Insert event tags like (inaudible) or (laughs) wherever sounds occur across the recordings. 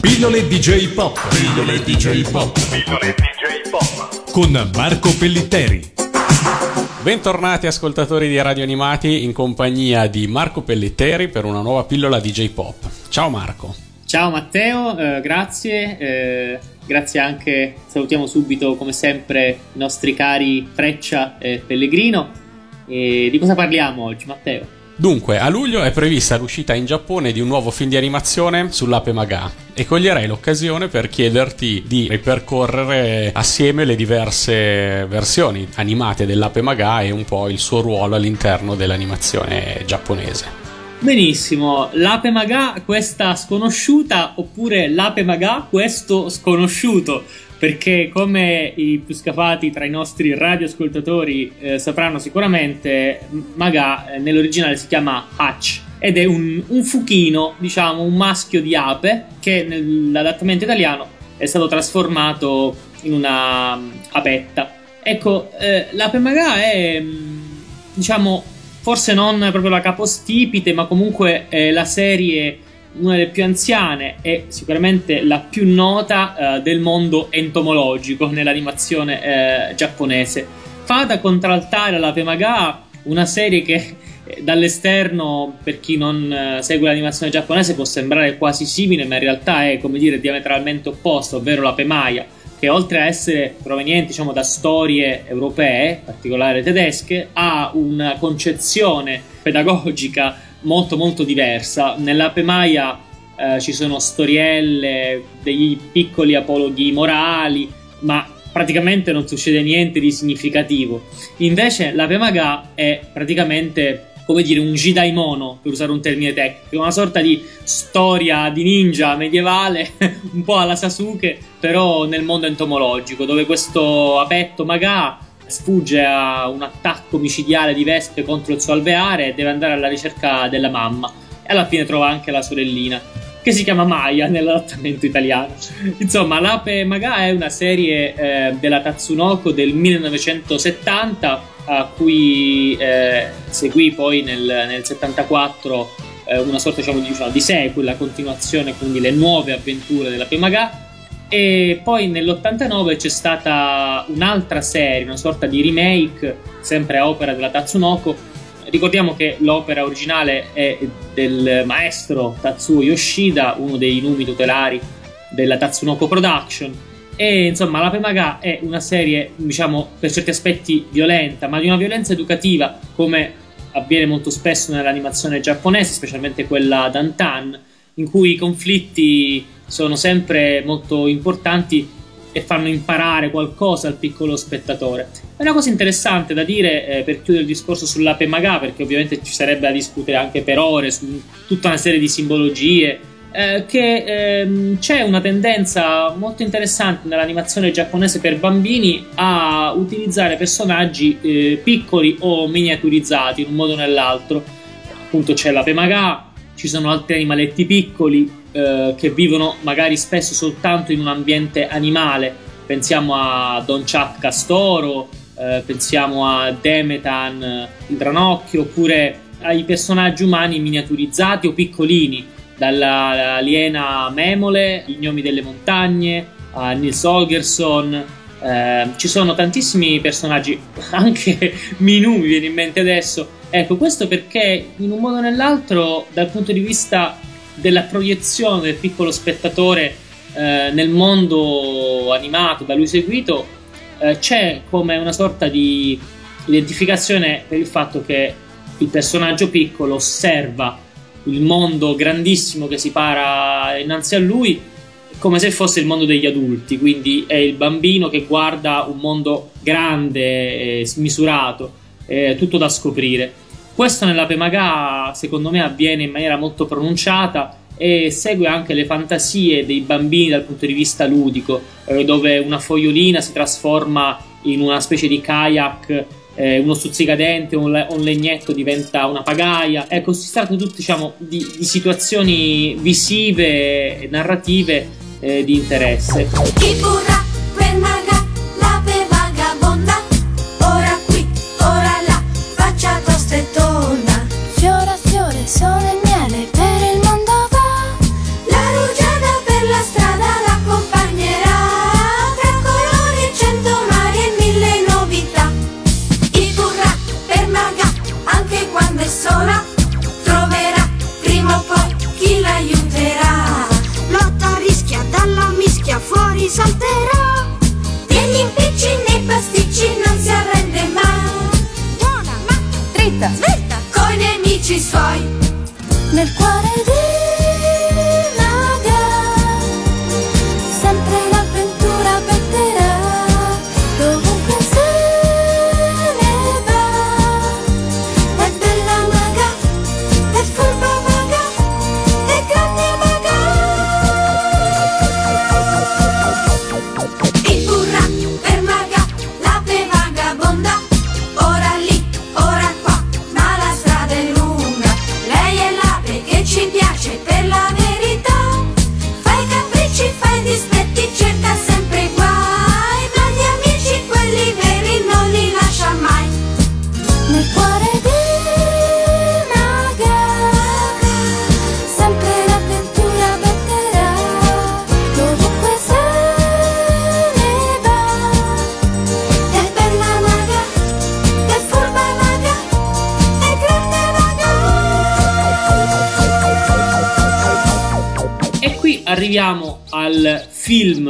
Pillole DJ Pop. Pillole DJ Pop. Pillole DJ Pop. Con Marco Pellitteri. Bentornati ascoltatori di Radio Animati in compagnia di Marco Pellitteri per una nuova pillola DJ Pop. Ciao Marco. Ciao Matteo, eh, grazie. Eh, grazie anche, salutiamo subito come sempre i nostri cari Freccia e Pellegrino. E di cosa parliamo oggi Matteo? Dunque, a luglio è prevista l'uscita in Giappone di un nuovo film di animazione sull'ape Maga. E coglierei l'occasione per chiederti di ripercorrere assieme le diverse versioni animate dell'ape Maga e un po' il suo ruolo all'interno dell'animazione giapponese. Benissimo, l'ape Maga questa sconosciuta oppure l'ape Maga questo sconosciuto perché come i più scafati tra i nostri radioascoltatori eh, sapranno sicuramente, Maga eh, nell'originale si chiama Hatch ed è un, un, fuchino, diciamo un maschio di ape che nell'adattamento italiano è stato trasformato in una um, apetta. Ecco, eh, l'ape Maga è, mm, diciamo, forse non proprio la capostipite, ma comunque la serie una delle più anziane e sicuramente la più nota eh, del mondo entomologico nell'animazione eh, giapponese. Fa contraltare alla Pemaga, una serie che eh, dall'esterno, per chi non eh, segue l'animazione giapponese, può sembrare quasi simile, ma in realtà è come dire diametralmente opposto, ovvero la Pemaia, che oltre a essere proveniente diciamo, da storie europee, in particolare tedesche, ha una concezione pedagogica molto molto diversa. Nell'Ape Maia eh, ci sono storielle, dei piccoli apologhi morali, ma praticamente non succede niente di significativo. Invece l'Ape Maga è praticamente come dire un Jidaimono, per usare un termine tecnico, una sorta di storia di ninja medievale, (laughs) un po' alla Sasuke, però nel mondo entomologico, dove questo apetto Maga sfugge a un attacco micidiale di vespe contro il suo alveare e deve andare alla ricerca della mamma. E alla fine trova anche la sorellina, che si chiama Maya nell'adattamento italiano. (laughs) Insomma, L'Ape Maga è una serie eh, della Tatsunoko del 1970 a cui eh, seguì poi nel, nel 74 eh, una sorta diciamo, diciamo, di sequel, la continuazione, quindi le nuove avventure della Maga e poi nell'89 c'è stata un'altra serie, una sorta di remake, sempre a opera della Tatsunoko. Ricordiamo che l'opera originale è del maestro Tatsuo Yoshida, uno dei numi tutelari della Tatsunoko Production. E insomma, la Pemaga è una serie, diciamo, per certi aspetti violenta, ma di una violenza educativa, come avviene molto spesso nell'animazione giapponese, specialmente quella Dantan, in cui i conflitti sono sempre molto importanti e fanno imparare qualcosa al piccolo spettatore. È una cosa interessante da dire eh, per chiudere il discorso sull'ape maga, perché ovviamente ci sarebbe da discutere anche per ore su tutta una serie di simbologie. Eh, che ehm, c'è una tendenza molto interessante nell'animazione giapponese per bambini a utilizzare personaggi eh, piccoli o miniaturizzati in un modo o nell'altro. Appunto c'è l'ape maga, ci sono altri animaletti piccoli eh, che vivono magari spesso soltanto in un ambiente animale. Pensiamo a Don Chuck Castoro, eh, pensiamo a Demetan, eh, il Ranocchio, oppure ai personaggi umani miniaturizzati o piccolini, dalla aliena Memole, gli gnomi delle montagne, a Nils Holgersson. Eh, ci sono tantissimi personaggi, (laughs) anche Minu mi viene in mente adesso. Ecco, questo perché in un modo o nell'altro, dal punto di vista della proiezione del piccolo spettatore eh, nel mondo animato da lui seguito eh, c'è come una sorta di identificazione per il fatto che il personaggio piccolo osserva il mondo grandissimo che si para innanzi a lui come se fosse il mondo degli adulti, quindi è il bambino che guarda un mondo grande, e smisurato, eh, tutto da scoprire. Questo nella Pemaga secondo me avviene in maniera molto pronunciata e segue anche le fantasie dei bambini dal punto di vista ludico, eh, dove una fogliolina si trasforma in una specie di kayak, eh, uno stuzzicadente, un, le- un, legnetto diventa una pagaia. Ecco, si tratta tutti diciamo, di, di situazioni visive e narrative eh, di interesse. Arriviamo al film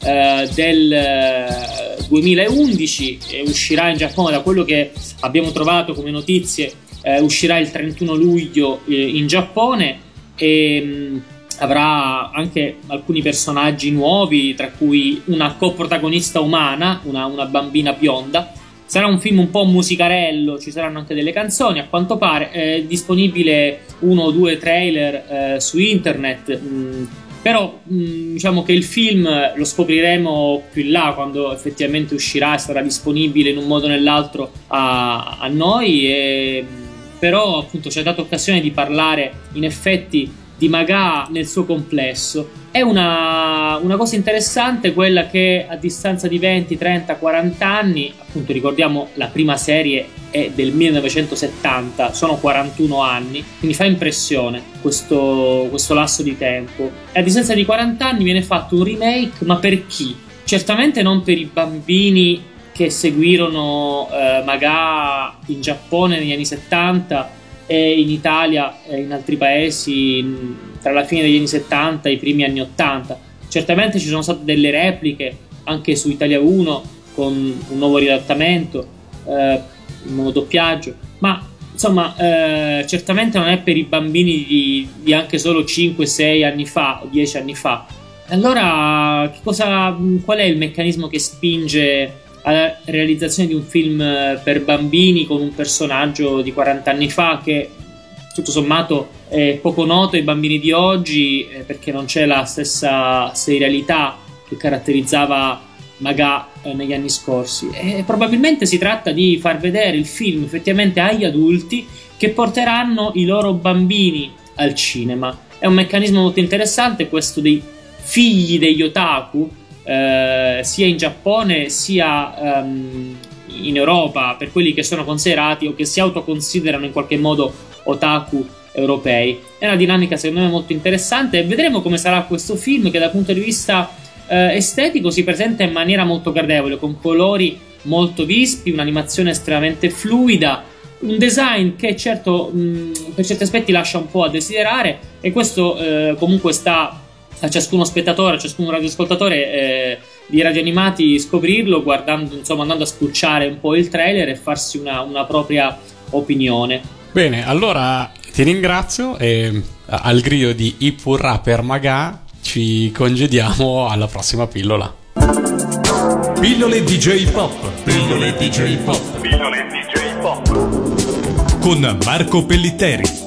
eh, del 2011 eh, uscirà in Giappone da quello che abbiamo trovato come notizie eh, uscirà il 31 luglio eh, in Giappone e mh, mm, avrà anche alcuni personaggi nuovi tra cui una coprotagonista umana una, una bambina bionda Sarà un film un po' musicarello, ci saranno anche delle canzoni, a quanto pare è disponibile uno o due trailer eh, su internet. Mh, mm, però mh, mm, diciamo che il film lo scopriremo più in là quando effettivamente uscirà e sarà disponibile in un modo o nell'altro a, a noi. E, però appunto ci ha dato occasione di parlare in effetti di Maga nel suo complesso. È una, una, cosa interessante quella che a distanza di 20, 30, 40 anni, appunto ricordiamo la prima serie è del 1970, sono 41 anni, quindi fa impressione questo, questo lasso di tempo. E a distanza di 40 anni viene fatto un remake, ma per chi? Certamente non per i bambini che seguirono eh, Maga in Giappone negli anni 70 e in Italia e in altri paesi tra la fine degli anni 70 e i primi anni 80. Certamente ci sono state delle repliche anche su Italia 1 con un nuovo ridattamento, eh, un nuovo doppiaggio, ma insomma eh, certamente non è per i bambini di, di anche solo 5-6 anni fa o 10 anni fa. Allora, cosa, qual è il meccanismo che spinge alla realizzazione di un film eh, per bambini con un personaggio di 40 anni fa che tutto sommato è poco noto ai bambini di oggi eh, perché non c'è la stessa serialità che caratterizzava Maga eh, negli anni scorsi e probabilmente si tratta di far vedere il film effettivamente agli adulti che porteranno i loro bambini al cinema è un meccanismo molto interessante questo dei figli degli otaku eh, sia in Giappone sia um, in Europa per quelli che sono considerati o che si autoconsiderano in qualche modo otaku europei. È una dinamica secondo me molto interessante e vedremo come sarà questo film che dal punto di vista eh, estetico si presenta in maniera molto gradevole, con colori molto vispi, un'animazione estremamente fluida, un design che certo mh, per certi aspetti lascia un po' a desiderare e questo eh, comunque sta a ciascuno spettatore, a ciascuno radioascoltatore eh, di radio animati scoprirlo guardando, insomma, andando a spulciare un po' il trailer e farsi una, una propria opinione. Bene, allora ti ringrazio e al grido di Ipurra per Magà ci congediamo alla prossima pillola. Pillole DJ Pop. Pillole DJ Pop. Pillole DJ Pop. Con Marco Pellitteri.